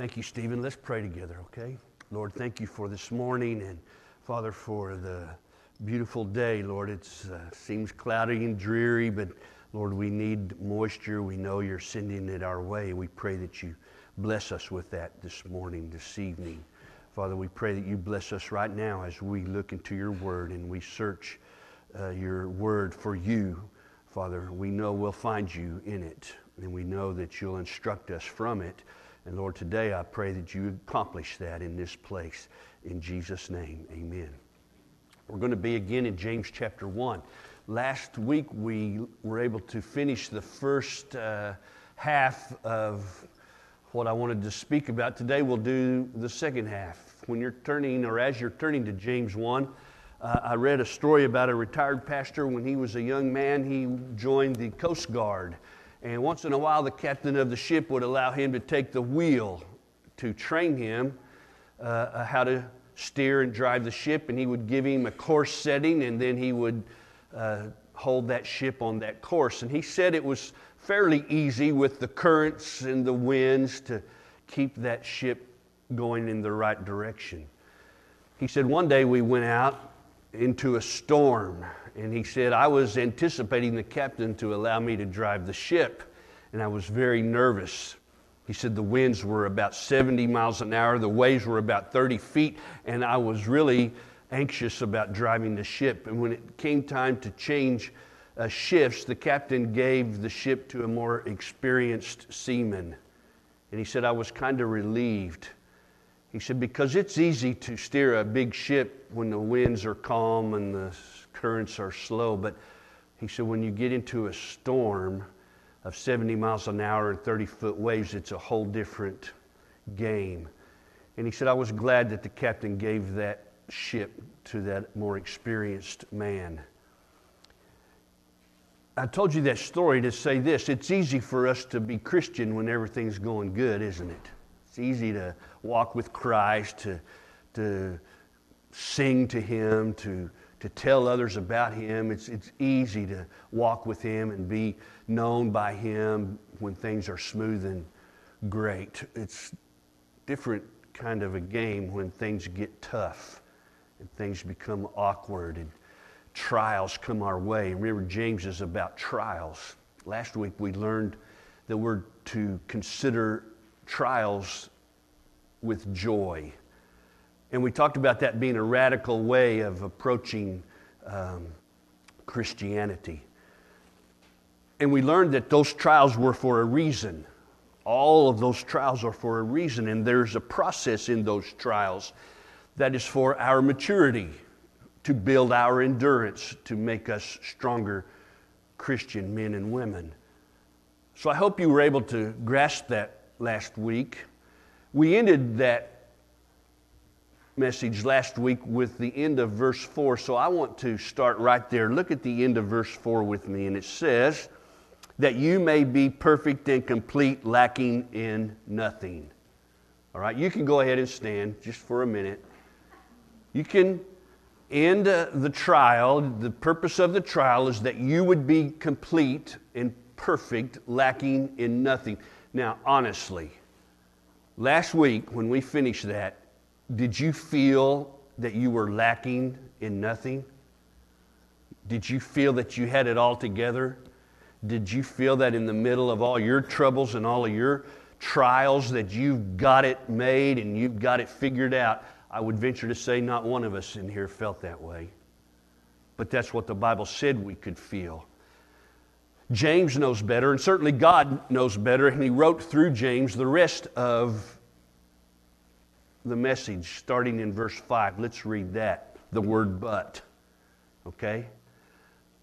Thank you, Stephen. Let's pray together, okay? Lord, thank you for this morning and Father for the beautiful day. Lord, it uh, seems cloudy and dreary, but Lord, we need moisture. We know you're sending it our way. We pray that you bless us with that this morning, this evening. Father, we pray that you bless us right now as we look into your word and we search uh, your word for you. Father, we know we'll find you in it, and we know that you'll instruct us from it. And Lord, today I pray that you accomplish that in this place. In Jesus' name, amen. We're going to be again in James chapter 1. Last week we were able to finish the first uh, half of what I wanted to speak about. Today we'll do the second half. When you're turning, or as you're turning to James 1, uh, I read a story about a retired pastor. When he was a young man, he joined the Coast Guard and once in a while, the captain of the ship would allow him to take the wheel to train him uh, uh, how to steer and drive the ship. And he would give him a course setting, and then he would uh, hold that ship on that course. And he said it was fairly easy with the currents and the winds to keep that ship going in the right direction. He said, One day we went out into a storm and he said, I was anticipating the captain to allow me to drive the ship, and I was very nervous. He said the winds were about 70 miles an hour, the waves were about 30 feet, and I was really anxious about driving the ship. And when it came time to change uh, shifts, the captain gave the ship to a more experienced seaman. And he said, I was kind of relieved. He said, because it's easy to steer a big ship when the winds are calm and the currents are slow. But he said, when you get into a storm of 70 miles an hour and 30 foot waves, it's a whole different game. And he said, I was glad that the captain gave that ship to that more experienced man. I told you that story to say this it's easy for us to be Christian when everything's going good, isn't it? It's easy to walk with Christ, to, to sing to Him, to to tell others about Him. It's, it's easy to walk with Him and be known by Him when things are smooth and great. It's different kind of a game when things get tough and things become awkward and trials come our way. Remember, James is about trials. Last week we learned that we're to consider trials with joy. And we talked about that being a radical way of approaching um, Christianity. And we learned that those trials were for a reason. All of those trials are for a reason, and there's a process in those trials that is for our maturity, to build our endurance, to make us stronger Christian men and women. So I hope you were able to grasp that last week. We ended that message last week with the end of verse 4, so I want to start right there. Look at the end of verse 4 with me, and it says, That you may be perfect and complete, lacking in nothing. All right, you can go ahead and stand just for a minute. You can end uh, the trial. The purpose of the trial is that you would be complete and perfect, lacking in nothing. Now, honestly, last week when we finished that, did you feel that you were lacking in nothing? Did you feel that you had it all together? Did you feel that in the middle of all your troubles and all of your trials that you've got it made and you've got it figured out? I would venture to say not one of us in here felt that way. But that's what the Bible said we could feel. James knows better, and certainly God knows better, and he wrote through James the rest of the message starting in verse 5. Let's read that. The word but. Okay?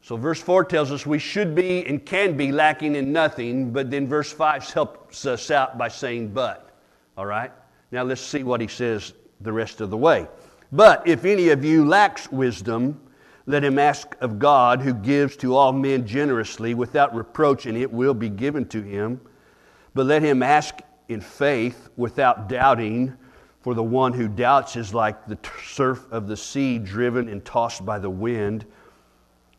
So, verse 4 tells us we should be and can be lacking in nothing, but then verse 5 helps us out by saying but. All right? Now, let's see what he says the rest of the way. But if any of you lacks wisdom, let him ask of God, who gives to all men generously without reproach, and it will be given to him. But let him ask in faith without doubting. For the one who doubts is like the surf of the sea driven and tossed by the wind.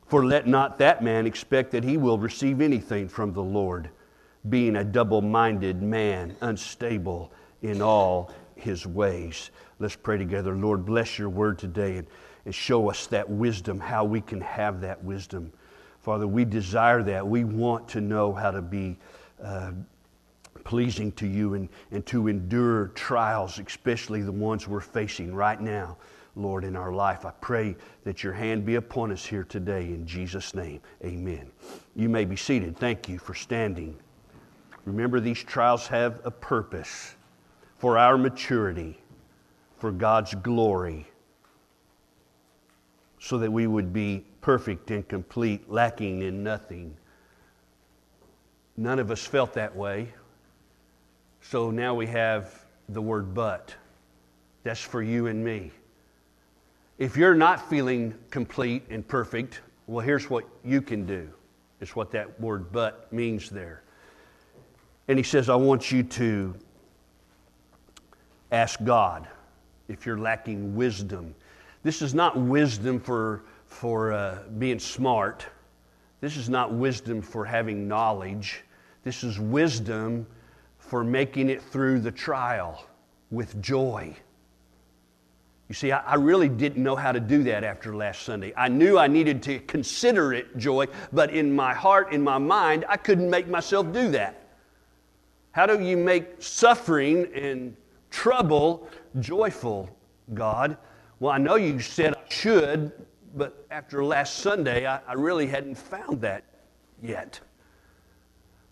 For let not that man expect that he will receive anything from the Lord, being a double minded man, unstable in all his ways. Let's pray together. Lord, bless your word today and, and show us that wisdom, how we can have that wisdom. Father, we desire that. We want to know how to be uh, pleasing to you and, and to endure trials, especially the ones we're facing right now, Lord, in our life. I pray that your hand be upon us here today in Jesus' name. Amen. You may be seated. Thank you for standing. Remember, these trials have a purpose for our maturity, for God's glory, so that we would be perfect and complete, lacking in nothing. None of us felt that way. So now we have the word but. That's for you and me. If you're not feeling complete and perfect, well, here's what you can do. It's what that word but means there. And he says, I want you to ask God if you're lacking wisdom. This is not wisdom for, for uh, being smart. This is not wisdom for having knowledge. This is wisdom for making it through the trial with joy. You see, I, I, really didn't know how to do that after last Sunday. I knew I needed to consider it joy, but in my heart, in my mind, I couldn't make myself do that. How do you make suffering and trouble joyful, God? Well, I know you said I should, but after last Sunday, I, I really hadn't found that yet.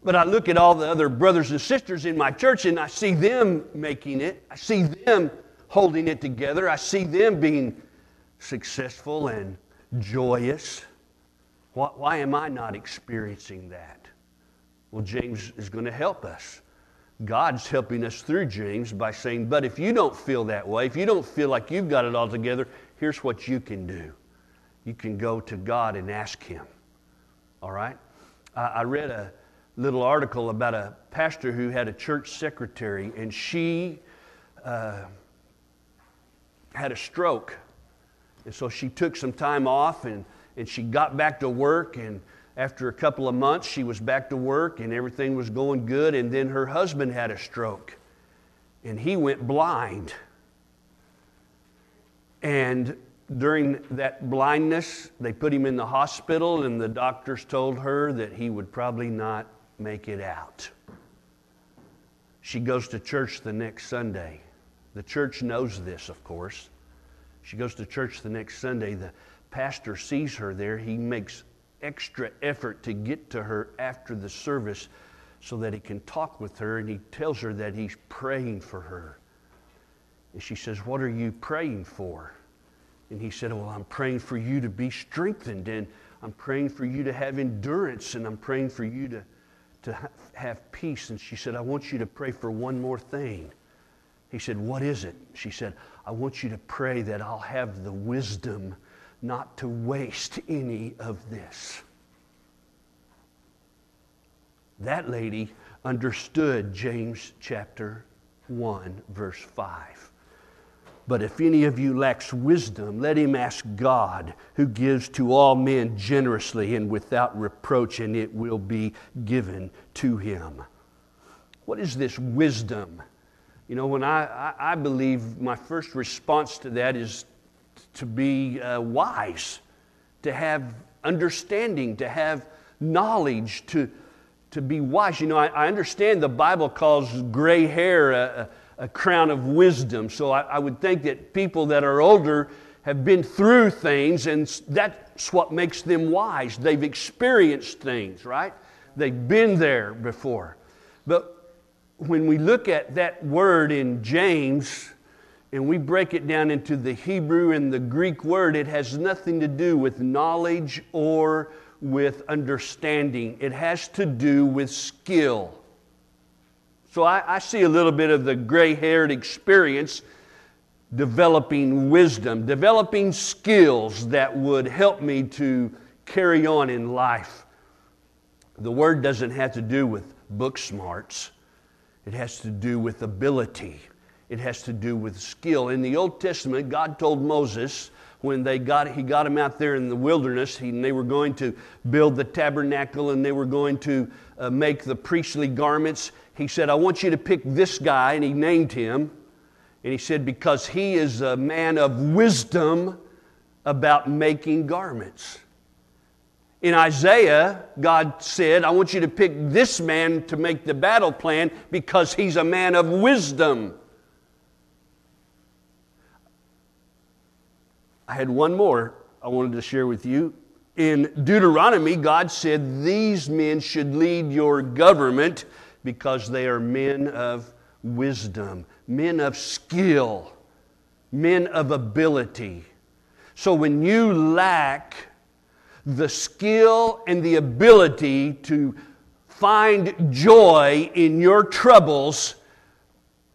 But I look at all the other brothers and sisters in my church and I see them making it. I see them holding it together. I see them being successful and joyous. Why, why am I not experiencing that? Well, James is going to help us. God's helping us through James by saying, But if you don't feel that way, if you don't feel like you've got it all together, here's what you can do. You can go to God and ask Him. All right? I, I read a little article about a pastor who had a church secretary, and she uh, had a stroke. And so she took some time off and, and she got back to work. And after a couple of months, she was back to work and everything was going good. And then her husband had a stroke and he went blind. And during that blindness, they put him in the hospital, and the doctors told her that he would probably not make it out. She goes to church the next Sunday. The church knows this, of course. She goes to church the next Sunday. The pastor sees her there. He makes extra effort to get to her after the service so that he can talk with her, and he tells her that he's praying for her. And she says, What are you praying for? And he said, Well, I'm praying for you to be strengthened, and I'm praying for you to have endurance, and I'm praying for you to to have peace. And she said, I want you to pray for one more thing. He said, What is it? She said, I want you to pray that I'll have the wisdom not to waste any of this. That lady understood James chapter 1, verse 5. But if any of you lacks wisdom, let him ask God, who gives to all men generously and without reproach, and it will be given to him. What is this wisdom? You know, when I, I, believe my first response to that is to be uh, wise, to have understanding, to have knowledge, to, to be wise. You know, I, I understand the Bible calls gray hair a, a crown of wisdom. So I, I, would think that people that are older have been through things, and that's what makes them wise. They've experienced things, right? They've been there before. But when we look at that word in James, and we break it down into the Hebrew and the Greek word, it has nothing to do with knowledge or with understanding. It has to do with skill. So I, I see a little bit of the gray haired experience developing wisdom, developing skills that would help me to carry on in life. The word doesn't have to do with book smarts, it has to do with ability, It has to do with skill. In the Old Testament, God told Moses when they got, he got him out there in the wilderness, he, and they were going to build the tabernacle and they were going to uh, make the priestly garments. He said, I want you to pick this guy, and he named him. And he said, Because he is a man of wisdom about making garments. In Isaiah, God said, I want you to pick this man to make the battle plan because he's a man of wisdom. I had one more I wanted to share with you. In Deuteronomy, God said, These men should lead your government because they are men of wisdom, men of skill, men of ability. So when you lack the skill and the ability to find joy in your troubles,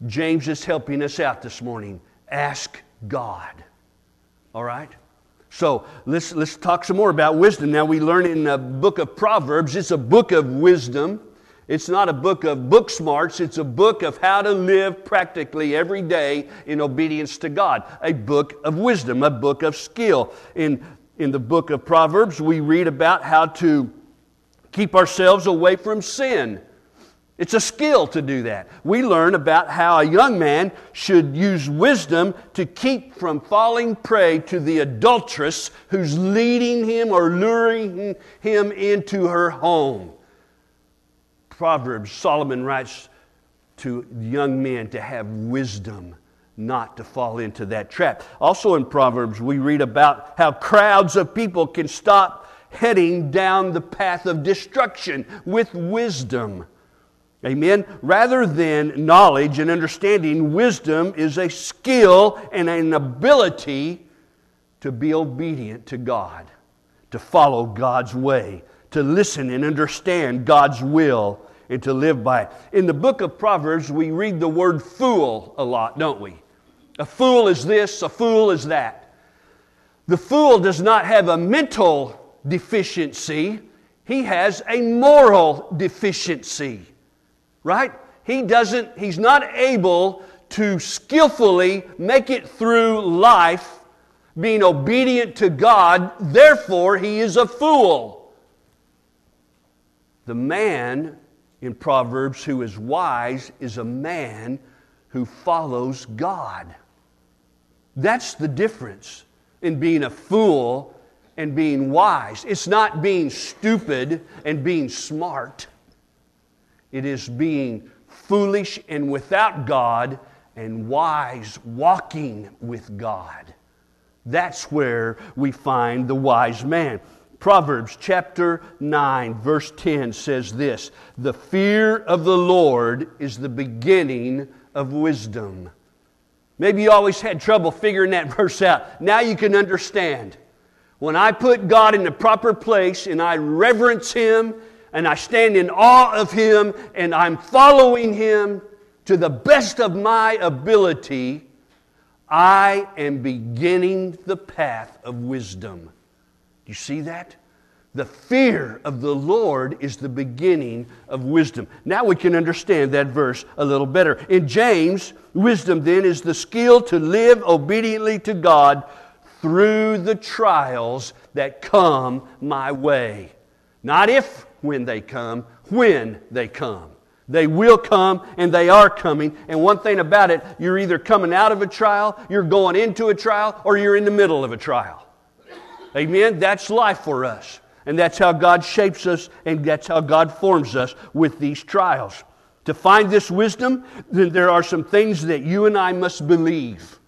James is helping us out this morning. Ask God. All right? So let's, let's talk some more about wisdom. Now, we learn in the book of Proverbs, it's a book of wisdom. It's not a book of book smarts, it's a book of how to live practically every day in obedience to God. A book of wisdom, a book of skill. In, in the book of Proverbs, we read about how to keep ourselves away from sin. It's a skill to do that. We learn about how a young man should use wisdom to keep from falling prey to the adulteress who's leading him or luring him into her home. Proverbs, Solomon writes to young men to have wisdom not to fall into that trap. Also in Proverbs, we read about how crowds of people can stop heading down the path of destruction with wisdom. Amen. Rather than knowledge and understanding, wisdom is a skill and an ability to be obedient to God, to follow God's way, to listen and understand God's will, and to live by it. In the book of Proverbs, we read the word fool a lot, don't we? A fool is this, a fool is that. The fool does not have a mental deficiency, he has a moral deficiency right? He doesn't, he's not able to skillfully make it through life being obedient to God, therefore, he is a fool. The man in Proverbs who is wise is a man who follows God. That's the difference in being a fool and being wise. It's not being stupid and being smart. It is being foolish and without God and wise walking with God. That's where we find the wise man. Proverbs chapter 9, verse 10 says this The fear of the Lord is the beginning of wisdom. Maybe you always had trouble figuring that verse out. Now you can understand. When I put God in the proper place and I reverence Him and I stand in awe of Him and I'm following Him to the best of my ability, I am beginning the path of wisdom. Do you see that? The fear of the Lord is the beginning of wisdom. Now we can understand that verse a little better. In James, wisdom then is the skill to live obediently to God through the trials that come my way. Not if when they come, when they come. They will come and they are coming. And one thing about it, you're either coming out of a trial, you're going into a trial, or you're in the middle of a trial. Amen? That's life for us. And that's how God shapes us and that's how God forms us with these trials. To find this wisdom, then there are some things that you and I must believe.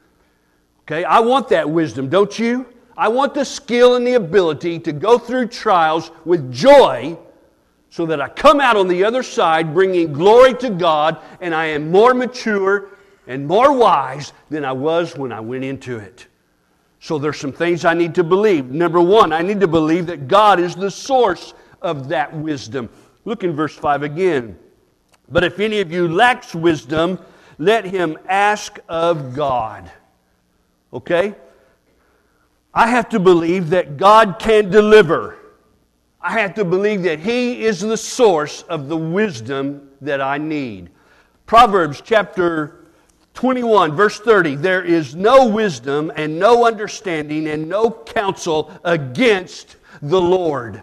Okay? I want that wisdom, don't you? I want the skill and the ability to go through trials with joy so that I come out on the other side bringing glory to God and I am more mature and more wise than I was when I went into it. So there's some things I need to believe. Number one, I need to believe that God is the source of that wisdom. Look in verse 5 again. But if any of you lacks wisdom, let him ask of God. Okay? I have to believe that God can deliver. I have to believe that He is the source of the wisdom that I need. Proverbs chapter 21, verse 30 There is no wisdom and no understanding and no counsel against the Lord.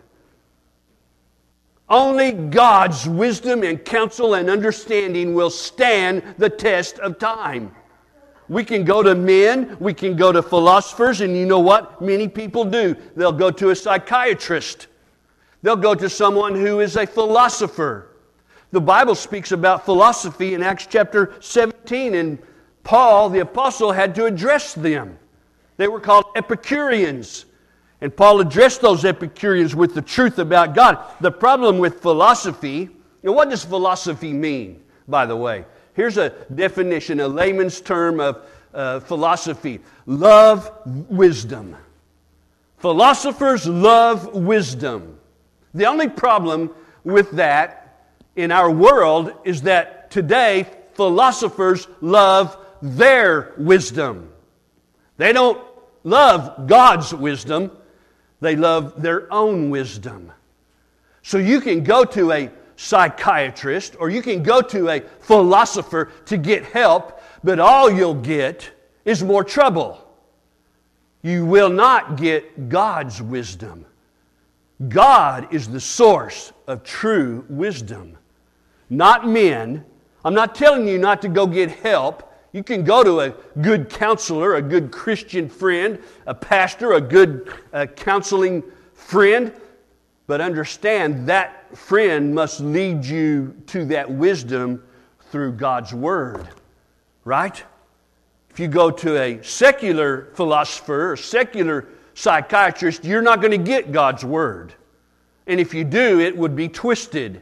Only God's wisdom and counsel and understanding will stand the test of time. We can go to men, we can go to philosophers, and you know what many people do? They'll go to a psychiatrist, they'll go to someone who is a philosopher. The Bible speaks about philosophy in Acts chapter 17, and Paul, the apostle, had to address them. They were called Epicureans. And Paul addressed those Epicureans with the truth about God. The problem with philosophy, and what does philosophy mean, by the way? Here's a definition, a layman's term of uh, philosophy love wisdom. Philosophers love wisdom. The only problem with that in our world is that today philosophers love their wisdom. They don't love God's wisdom, they love their own wisdom. So you can go to a psychiatrist or you can go to a philosopher to get help, but all you'll get is more trouble. You will not get God's wisdom. God is the source of true wisdom, not men. I'm not telling you not to go get help. You can go to a good counselor, a good Christian friend, a pastor, a good uh, counseling friend, but understand that friend must lead you to that wisdom through God's Word, right? If you go to a secular philosopher or secular psychiatrist, you're not going to get God's Word. And if you do, it would be twisted.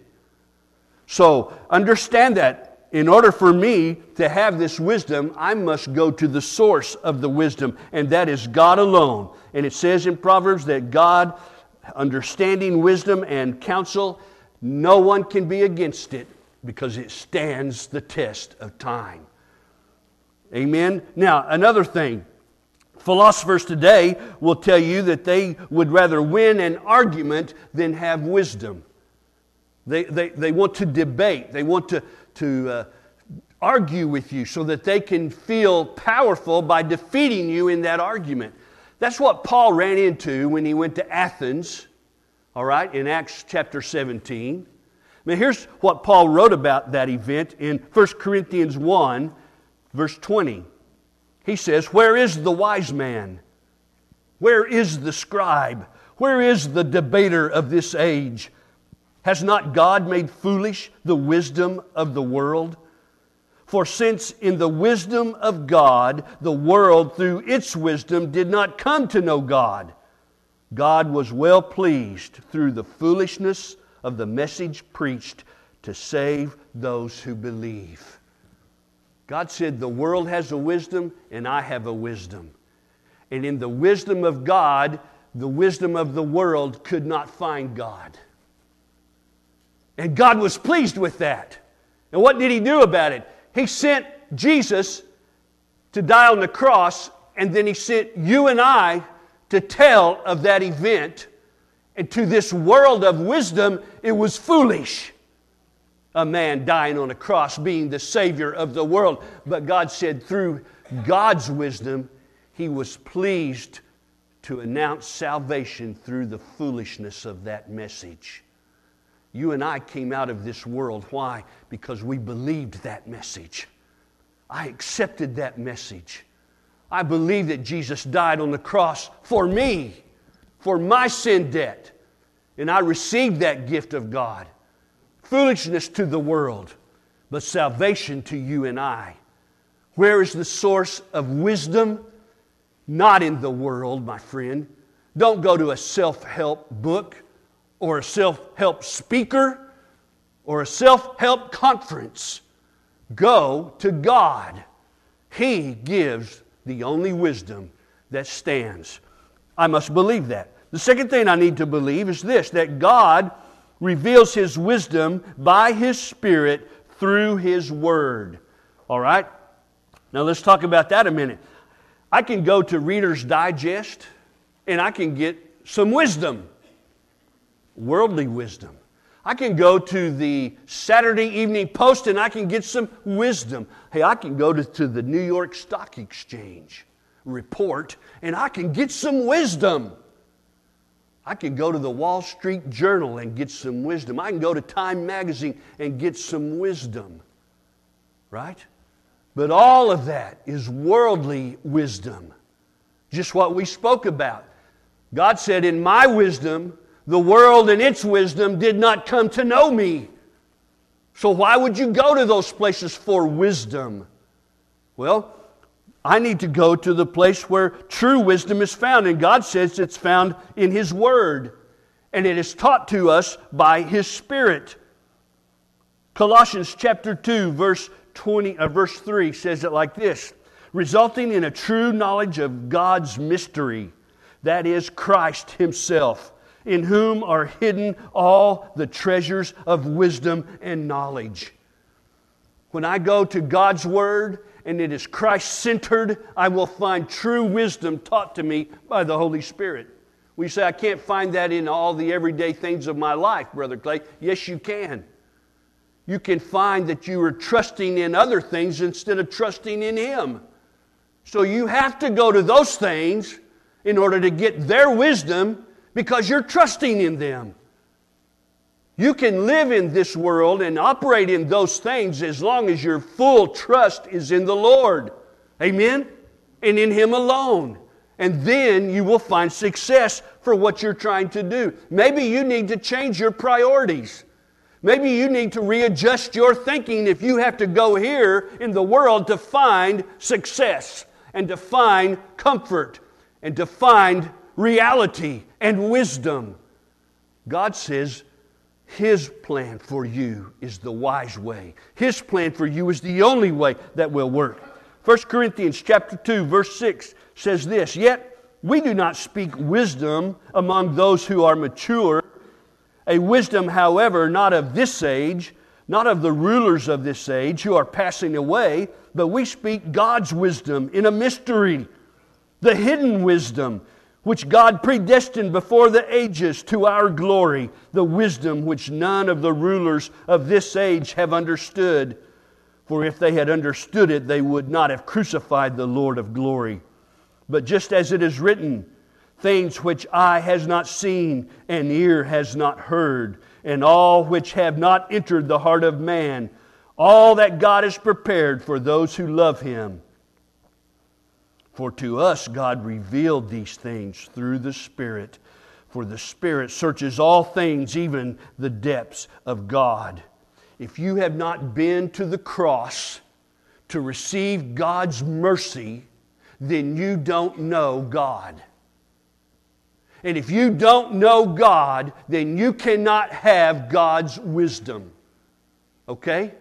So understand that in order for me to have this wisdom, I must go to the source of the wisdom, and that is God alone. And it says in Proverbs that God, understanding wisdom and counsel, no one can be against it because it stands the test of time. Amen. Now, another thing. Philosophers today will tell you that they would rather win an argument than have wisdom. They, they, they want to debate. They want to, to uh, argue with you so that they can feel powerful by defeating you in that argument. That's what Paul ran into when he went to Athens, all right, in Acts chapter 17. Now, here's what Paul wrote about that event in 1 Corinthians 1, verse 20. He says, Where is the wise man? Where is the scribe? Where is the debater of this age? Has not God made foolish the wisdom of the world? For since in the wisdom of God, the world through its wisdom did not come to know God, God was well pleased through the foolishness of the message preached to save those who believe. God said, The world has a wisdom, and I have a wisdom. And in the wisdom of God, the wisdom of the world could not find God. And God was pleased with that. And what did He do about it? He sent Jesus to die on the cross, and then He sent you and I to tell of that event. And to this world of wisdom, it was foolish. A man dying on a cross, being the Savior of the world. But God said, through God's wisdom, He was pleased to announce salvation through the foolishness of that message. You and I came out of this world. Why? Because we believed that message. I accepted that message. I believe that Jesus died on the cross for me, for my sin debt. And I received that gift of God. Foolishness to the world, but salvation to you and I. Where is the source of wisdom? Not in the world, my friend. Don't go to a self help book or a self help speaker or a self help conference. Go to God. He gives the only wisdom that stands. I must believe that. The second thing I need to believe is this that God reveals His wisdom by His Spirit through His Word. All right? Now let's talk about that a minute. I can go to Reader's Digest and I can get some wisdom worldly wisdom. I can go to the Saturday Evening Post and I can get some wisdom. Hey, I can go to, to the New York Stock Exchange report and I can get some wisdom. I can go to the Wall Street Journal and get some wisdom. I can go to Time Magazine and get some wisdom. Right? But all of that is worldly wisdom. Just what we spoke about. God said, In my wisdom, the world and its wisdom did not come to know me. So why would you go to those places for wisdom? Well, I need to go to the place where true wisdom is found. And God says it's found in His Word. And it is taught to us by His Spirit. Colossians chapter 2, verse 20, uh, verse 3 says it like this resulting in a true knowledge of God's mystery, that is, Christ Himself, in whom are hidden all the treasures of wisdom and knowledge. When I go to God's Word and it is Christ centered, I will find true wisdom taught to me by the Holy Spirit. We say, I can't find that in all the everyday things of my life, Brother Clay. Yes, you can you can find that you are trusting in other things instead of trusting in Him. So you have to go to those things in order to get their wisdom because you're trusting in them. You can live in this world and operate in those things as long as your full trust is in the Lord. Amen? And in Him alone. And then you will find success for what you're trying to do. Maybe you need to change your priorities. Maybe you need to readjust your thinking if you have to go here in the world to find success and to find comfort and to find reality and wisdom. God says His plan for you is the wise way. His plan for you is the only way that will work. 1 Corinthians chapter 2 verse 6 says this, "Yet we do not speak wisdom among those who are mature, a wisdom, however, not of this age, not of the rulers of this age who are passing away, but we speak God's wisdom in a mystery, the hidden wisdom which God predestined before the ages to our glory, the wisdom which none of the rulers of this age have understood. For if they had understood it, they would not have crucified the Lord of glory. But just as it is written, things which eye has not seen and ear has not heard, and all which have not entered the heart of man, all that God has prepared for those who love him. For to us God revealed these things through the Spirit, for the Spirit searches all things, even the depths of God. If you have not been to the cross to receive God's mercy, then you don't know God. And if you don't know God, then you cannot have God's wisdom. Okay?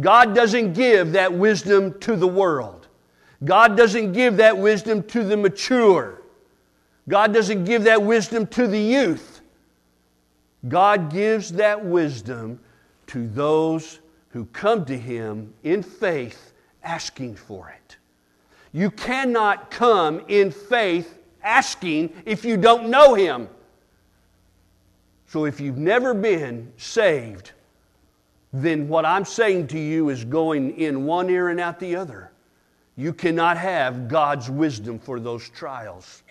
God doesn't give that wisdom to the world. God doesn't give that wisdom to the mature. God doesn't give that wisdom to the youth. God gives that wisdom to those who come to Him in faith asking for it. You cannot come in faith asking if you don't know Him. So if you've never been saved, then what I'm saying to you is going in one ear and out the other. You cannot have God's wisdom for those trials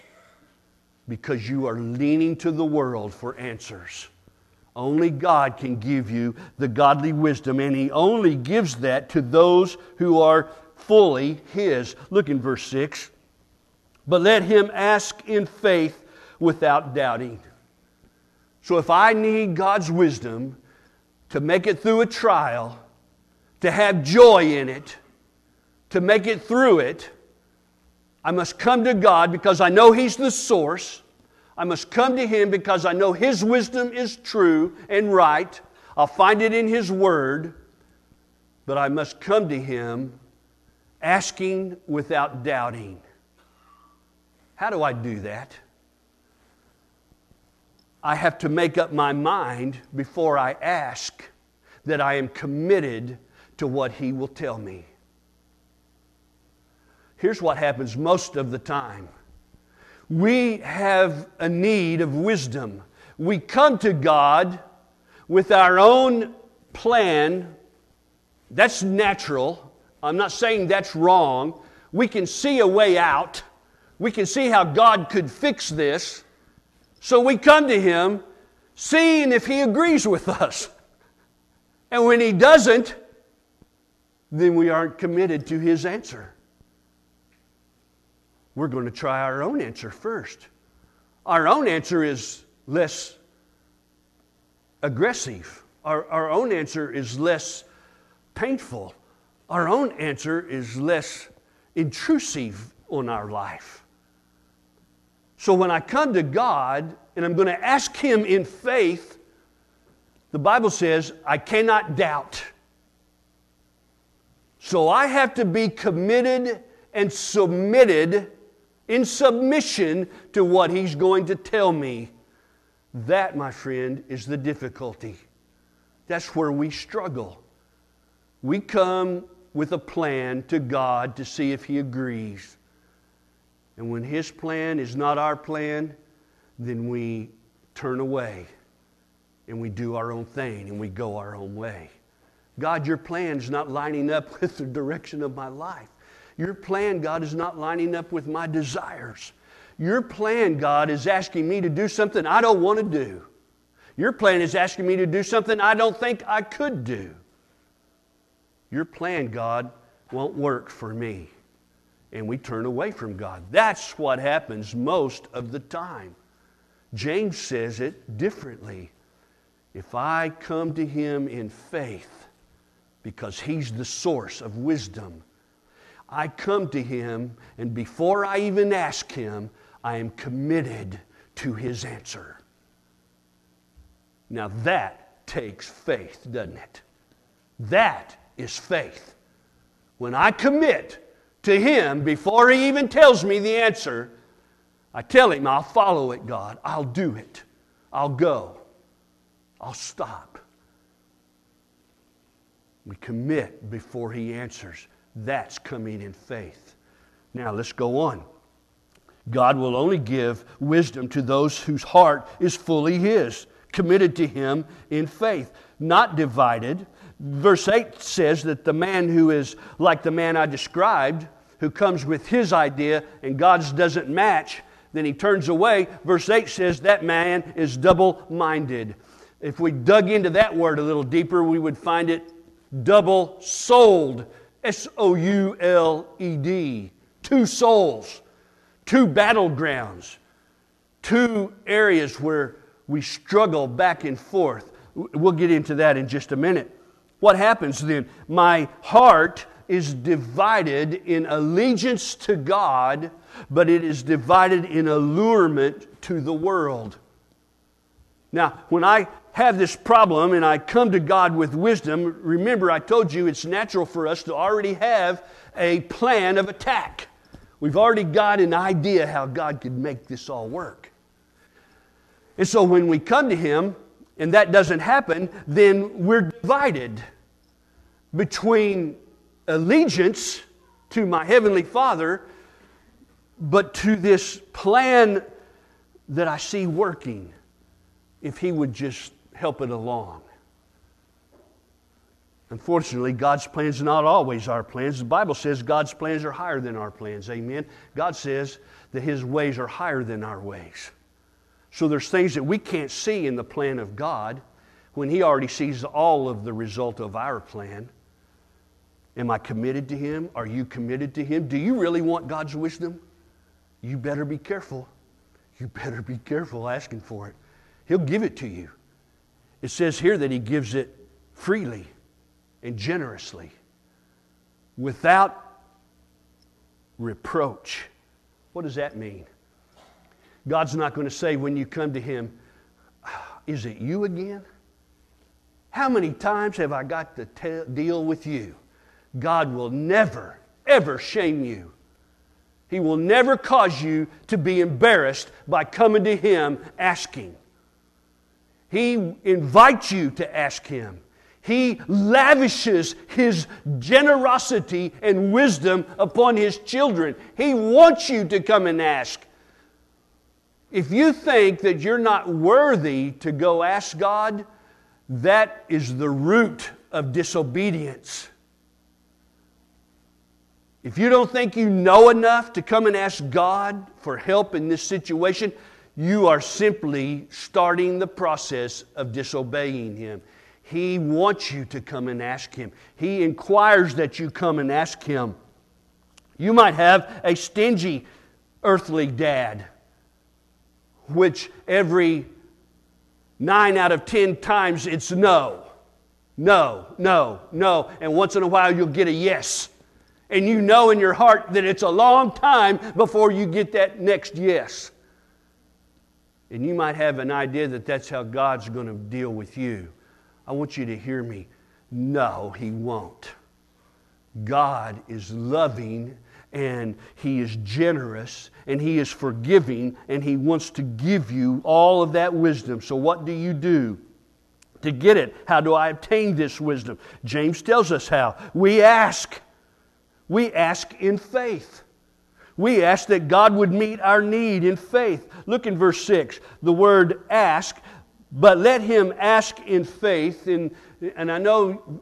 because you are leaning to the world for answers. Only God can give you the godly wisdom, and He only gives that to those who are fully His. Look in verse 6. But let him ask in faith without doubting. So if I need God's wisdom to make it through a trial, to have joy in it, to make it through it, I must come to God because I know He's the source. I must come to Him because I know His wisdom is true and right. I'll find it in His Word. But I must come to Him asking without doubting. How do I do that? I have to make up my mind before I ask that I am committed to what He will tell me. Here's what happens most of the time we have a need of wisdom. We come to God with our own plan, that's natural. I'm not saying that's wrong. We can see a way out. We can see how God could fix this. So we come to Him seeing if He agrees with us. And when He doesn't, then we aren't committed to His answer. We're going to try our own answer first. Our own answer is less aggressive, our, our own answer is less painful, our own answer is less intrusive on our life. So when I come to God and I'm going to ask Him in faith, the Bible says, I cannot doubt. So I have to be committed and submitted in submission to what He's going to tell me. That, my friend, is the difficulty. That's where we struggle. We come with a plan to God to see if He agrees. And when His plan is not our plan, then we turn away and we do our own thing and we go our own way. God, your plan's not lining up with the direction of my life. Your plan, God, is not lining up with my desires. Your plan, God, is asking me to do something I don't want to do. Your plan is asking me to do something I don't think I could do. Your plan, God, won't work for me. And we turn away from God. That's what happens most of the time. James says it differently. If I come to him in faith, because he's the source of wisdom, I come to him, and before I even ask him, I am committed to his answer. Now that takes faith, doesn't it? That is faith. When I commit to him before he even tells me the answer, I tell him, I'll follow it, God. I'll do it. I'll go. I'll stop. We commit before he answers. That's coming in faith. Now let's go on. God will only give wisdom to those whose heart is fully His, committed to Him in faith, not divided. Verse 8 says that the man who is like the man I described, who comes with his idea and God's doesn't match, then he turns away. Verse 8 says that man is double minded. If we dug into that word a little deeper, we would find it double souled. S O U L E D. Two souls, two battlegrounds, two areas where we struggle back and forth. We'll get into that in just a minute. What happens then? My heart is divided in allegiance to God, but it is divided in allurement to the world. Now, when I have this problem and I come to God with wisdom, remember I told you it's natural for us to already have a plan of attack. We've already got an idea how God could make this all work. And so when we come to Him and that doesn't happen, then we're divided between allegiance to my Heavenly Father, but to this plan that I see working if He would just help it along. Unfortunately, God's plans are not always our plans. The Bible says God's plans are higher than our plans. Amen. God says that His ways are higher than our ways. So there's things that we can't see in the plan of God when He already sees all of the result of our plan. Am I committed to Him? Are you committed to Him? Do you really want God's wisdom? You better be careful. You better be careful asking for it. He'll give it to you. It says here that he gives it freely and generously without reproach. What does that mean? God's not going to say when you come to him, ah, Is it you again? How many times have I got to te- deal with you? God will never, ever shame you. He will never cause you to be embarrassed by coming to Him asking. He invites you to ask Him. He lavishes His generosity and wisdom upon His children. He wants you to come and ask. If you think that you're not worthy to go ask God, That is the root of disobedience. If you don't think you know enough to come and ask God for help in this situation, you are simply starting the process of disobeying Him. He wants you to come and ask Him. He inquires that you come and ask Him. You might have a stingy earthly dad, which every nine out of ten times it's no, no, no, no. And once in a while you'll get a yes. And you know in your heart that it's a long time before you get that next yes. And you might have an idea that that's how God's going to deal with you. I want you to hear me. No, He won't. God is loving and He is generous and He is forgiving and He wants to give you all of that wisdom. So, what do you do? To get it, how do I obtain this wisdom? James tells us how. We ask. We ask in faith. We ask that God would meet our need in faith. Look in verse 6. The word ask, but let him ask in faith. And, and I know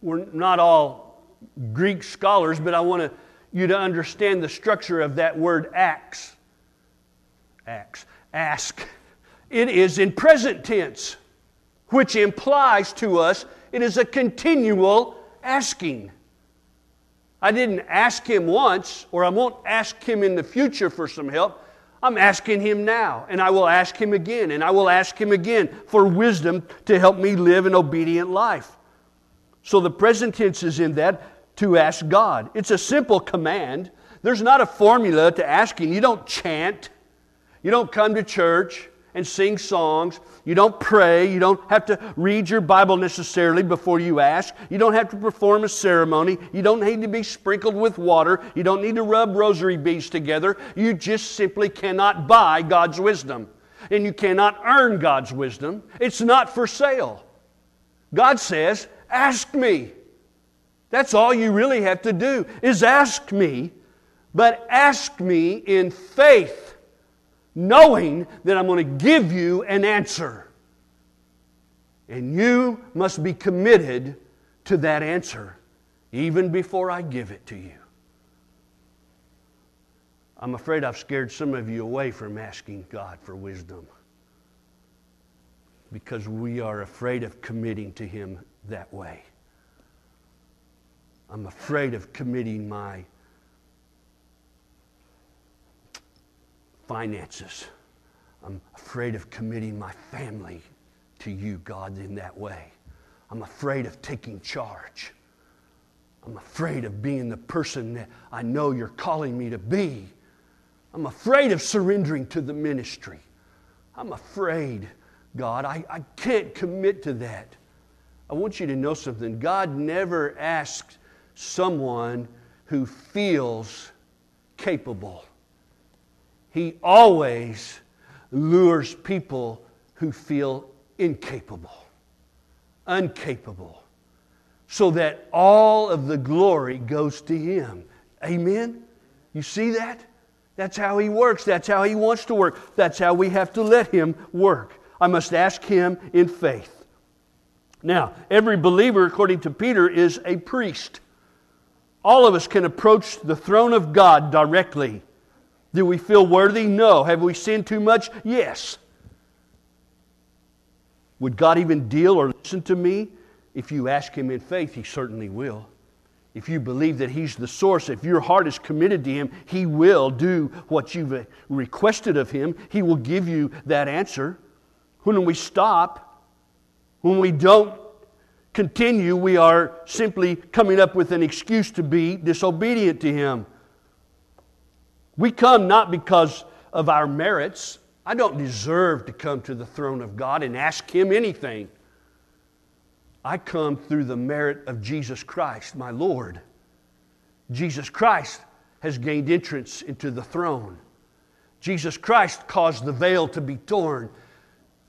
we're not all Greek scholars, but I want to, you to understand the structure of that word acts. Acts. Ask. It is in present tense, which implies to us it is a continual asking. I didn't ask him once, or I won't ask him in the future for some help. I'm asking him now, and I will ask him again, and I will ask him again for wisdom to help me live an obedient life. So the present tense is in that to ask God. It's a simple command. There's not a formula to asking. You don't chant, you don't come to church and sing songs. You don't pray. You don't have to read your Bible necessarily before you ask. You don't have to perform a ceremony. You don't need to be sprinkled with water. You don't need to rub rosary beads together. You just simply cannot buy God's wisdom. And you cannot earn God's wisdom. It's not for sale. God says, Ask me. That's all you really have to do is ask me, but ask me in faith knowing that I'm going to give you an answer. And you must be committed to that answer even before I give it to you. I'm afraid I've scared some of you away from asking God for wisdom because we are afraid of committing to Him that way. I'm afraid of committing my finances. I'm afraid of committing my family to you, God, in that way. I'm afraid of taking charge. I'm afraid of being the person that I know you're calling me to be. I'm afraid of surrendering to the ministry. I'm afraid, God, I, I can't commit to that. I want you to know something. God never asks someone who feels capable. He always lures people who feel incapable, uncapable, so that all of the glory goes to Him. Amen? You see that? That's how He works. That's how He wants to work. That's how we have to let Him work. I must ask Him in faith. Now, every believer, according to Peter, is a priest. All of us can approach the throne of God directly. Do we feel worthy? No. Have we sinned too much? Yes. Would God even deal or listen to me? If you ask Him in faith, He certainly will. If you believe that He's the source, if your heart is committed to Him, He will do what you've requested of Him. He will give you that answer. When we stop, when we don't continue, we are simply coming up with an excuse to be disobedient to Him. We come not because of our merits. I don't deserve to come to the throne of God and ask Him anything. I come through the merit of Jesus Christ, my Lord. Jesus Christ has gained entrance into the throne. Jesus Christ caused the veil to be torn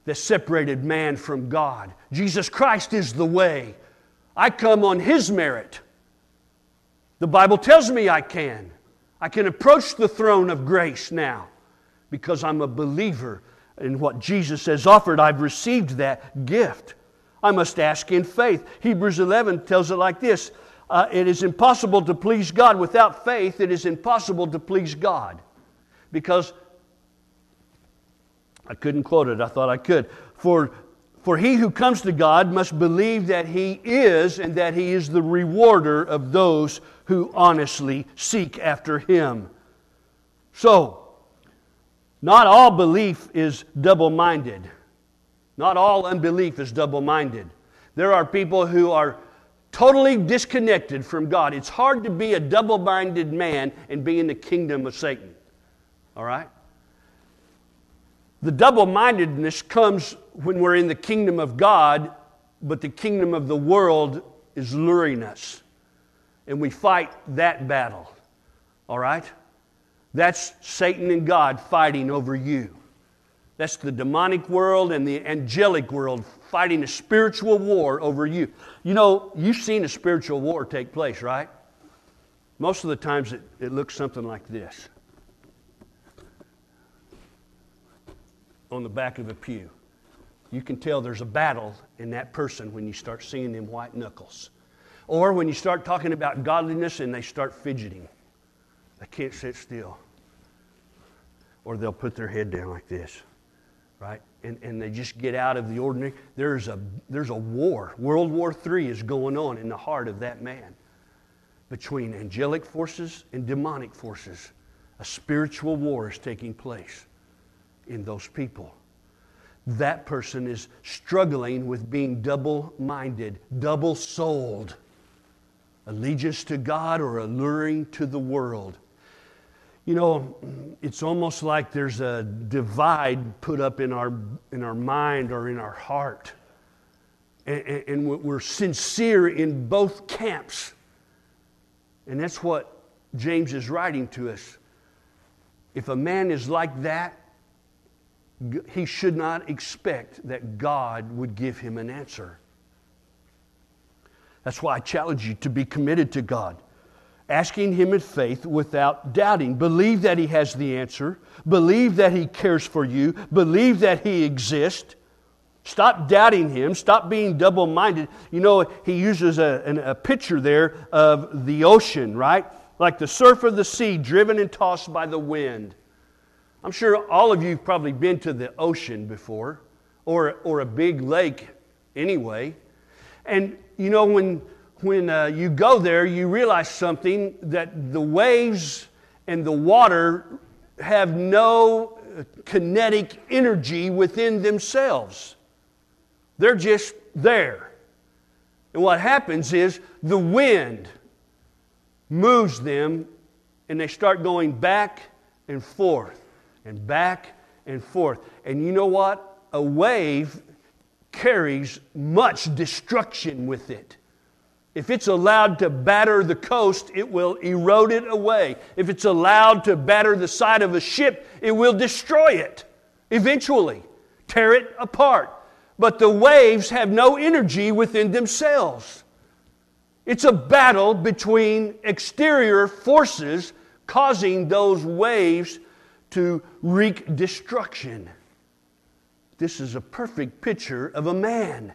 that separated man from God. Jesus Christ is the way. I come on His merit. The Bible tells me I can. I can approach the throne of grace now because I'm a believer in what Jesus has offered, I've received that gift. I must ask in faith. Hebrews 11 tells it like this uh, It is impossible to please God without faith. It is impossible to please God. Because I couldn't quote it, I thought I could. For, for he who comes to God must believe that he is and that he is the rewarder of those who honestly seek after him. So, not all belief is double minded. Not all unbelief is double minded. There are people who are totally disconnected from God. It's hard to be a double minded man and be in the kingdom of Satan. All right? The double mindedness comes when we're in the kingdom of God, but the kingdom of the world is luring us. And we fight that battle. All right? That's Satan and God fighting over you. That's the demonic world and the angelic world fighting a spiritual war over you. You know, you've seen a spiritual war take place, right? Most of the times it, it looks something like this on the back of a pew. You can tell there's a battle in that person when you start seeing them white knuckles. Or when you start talking about godliness and they start fidgeting. They can't sit still. Or they'll put their head down like this right? And, and they just get out of the ordinary. There's a, there's a war. World War III is going on in the heart of that man between angelic forces and demonic forces. A spiritual war is taking place in those people. That person is struggling with being double minded, double souled, allegiance to God or alluring to the world. You know, it's almost like there's a divide put up in our, in our mind or in our heart. And, and we're sincere in both camps. And that's what James is writing to us. If a man is like that, he should not expect that God would give him an answer. That's why I challenge you to be committed to God asking Him in faith without doubting. Believe that He has the answer, believe that He cares for you, believe that He exists. Stop doubting Him, stop being double minded. You know, He uses a, a picture there of the ocean, right? Like the surf of the sea driven and tossed by the wind. I'm sure all of you have probably been to the ocean before, or, or a big lake anyway. And you know, when when uh, you go there, you realize something that the waves and the water have no uh, kinetic energy within themselves. They're just there. And what happens is the wind moves them and they start going back and forth and back and forth. And you know what? A wave carries much destruction with it. If it's allowed to batter the coast, it will erode it away. If it's allowed to batter the side of a ship, it will destroy it eventually, tear it apart. But the waves have no energy within themselves. It's a battle between exterior forces causing those waves to wreak destruction. This is a perfect picture of a man.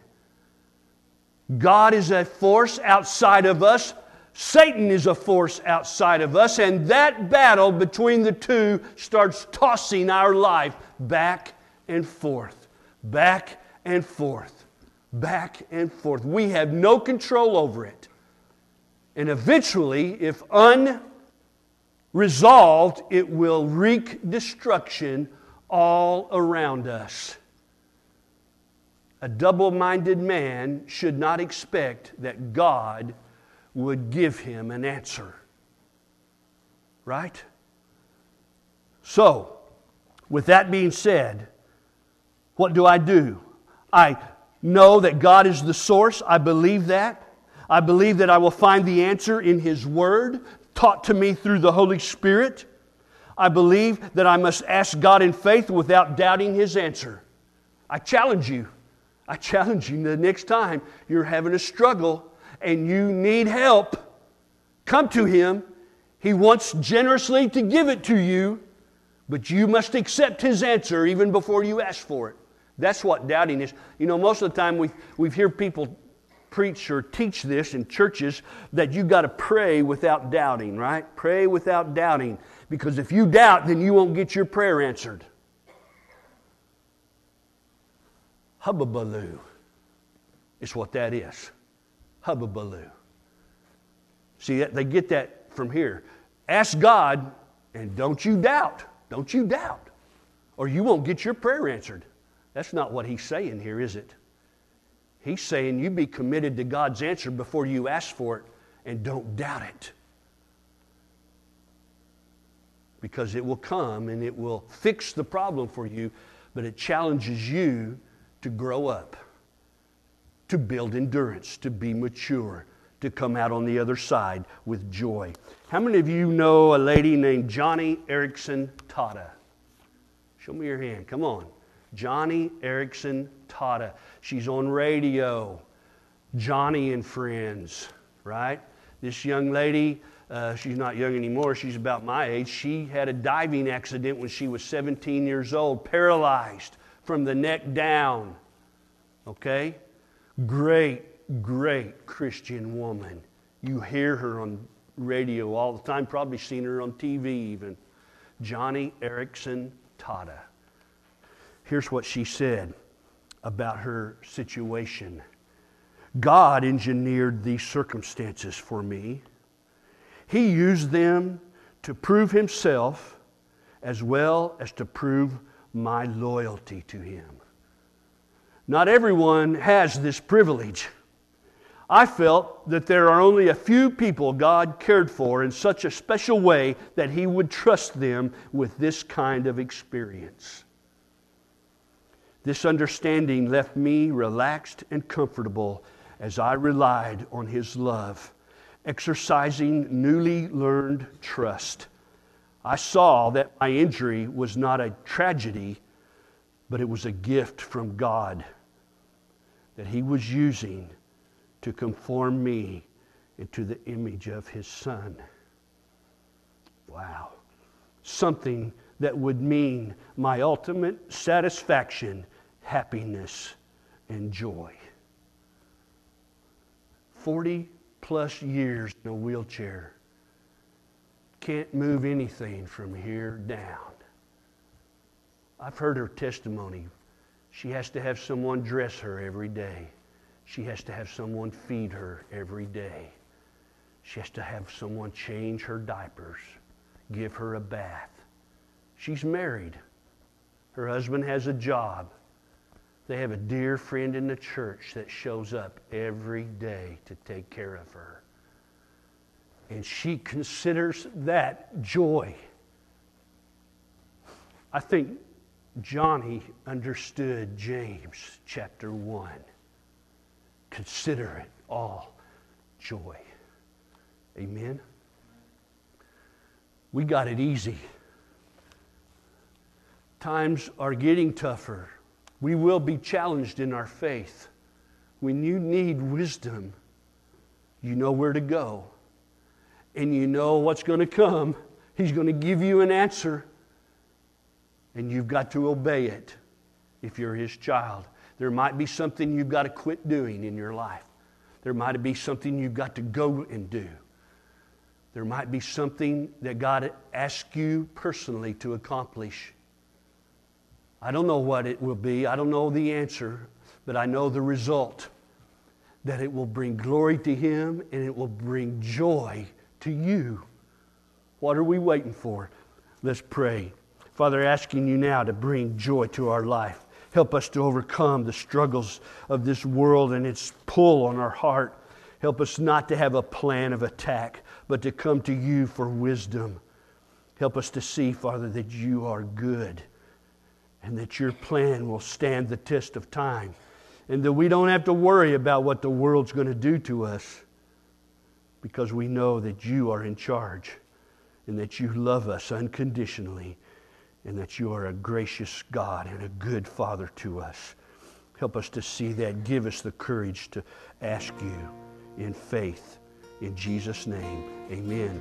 God is a force outside of us. Satan is a force outside of us, and that battle between the two starts tossing our life back and forth, back and forth, back and forth. We have no control over it. And eventually, if unresolved, it will wreak destruction all around us. A double minded man should not expect that God would give him an answer. Right? So, with that being said, what do I do? I know that God is the source. I believe that. I believe that I will find the answer in His Word, taught to me through the Holy Spirit. I believe that I must ask God in faith without doubting His answer. I challenge you. I challenge you the next time you're having a struggle and you need help, come to Him. He wants generously to give it to you, But you must accept his answer even before you ask for it. That's what doubting is. You know, most of the time we, we hear people preach or teach this in churches that you got to pray without doubting, right? Pray without doubting. Because if you doubt, then you won't get your prayer answered. Hubbubaloo is what that is. Hubbubaloo. See, they get that from here. Ask God, and don't you doubt. Don't you doubt. Or you won't get your prayer answered. That's not what he's saying here, is it? He's saying you be committed to God's answer before you ask for it and don't doubt it. Because it will come and it will fix the problem for you, but it challenges you to grow up, to build endurance, to be mature, to come out on the other side with joy. How many of you know a lady named Joni Eareckson Tada? Show me your hand. Come on. Joni Eareckson Tada. She's on radio. Joni and Friends, right? This young lady, uh, she's not young anymore, she's about my age. She had a diving accident when she was 17 years old, paralyzed from the neck down. Okay? Great, great Christian woman. You hear her on radio all the time, probably seen her on TV even. Joni Eareckson Tada. Here's what she said about her situation God engineered these circumstances for me. He used them to prove Himself as well as to prove my loyalty to Him. Not everyone has this privilege. I felt that there are only a few people God cared for in such a special way that He would trust them with this kind of experience. This understanding left me relaxed and comfortable as I relied on His love, exercising newly learned trust. I saw that my injury was not a tragedy, but it was a gift from God that He was using to conform me into the image of His Son. Wow. Something that would mean my ultimate satisfaction happiness and joy. 40 plus years in a wheelchair. Can't move anything from here down. I've heard her testimony. She has to have someone dress her every day. She has to have someone feed her every day. She has to have someone change her diapers, give her a bath. She's married. Her husband has a job. They have a dear friend in the church that shows up every day to take care of her. And she considers that joy. I think Joni understood James chapter 1. Consider it all joy. Amen. We got it easy. Times are getting tougher. We will be challenged in our faith. When you need wisdom, you know where to go and you know what's going to come. He's going to give you an answer, and you've got to obey it if you're His child. There might be something you've got to quit doing in your life, there might be something you've got to go and do. There might be something that God asks you personally to accomplish. I don't know what it will be. I don't know the answer, but I know the result that it will bring glory to Him and it will bring joy to you. What are we waiting for? Let's pray. Father, asking you now to bring joy to our life. Help us to overcome the struggles of this world and its pull on our heart. Help us not to have a plan of attack, but to come to you for wisdom. Help us to see, Father, that you are good and that your plan will stand the test of time, and that we don't have to worry about what the world's going to do to us because we know that you are in charge and that you love us unconditionally and that you are a gracious God and a good Father to us. Help us to see that. Give us the courage to ask you in faith. In Jesus' name, amen.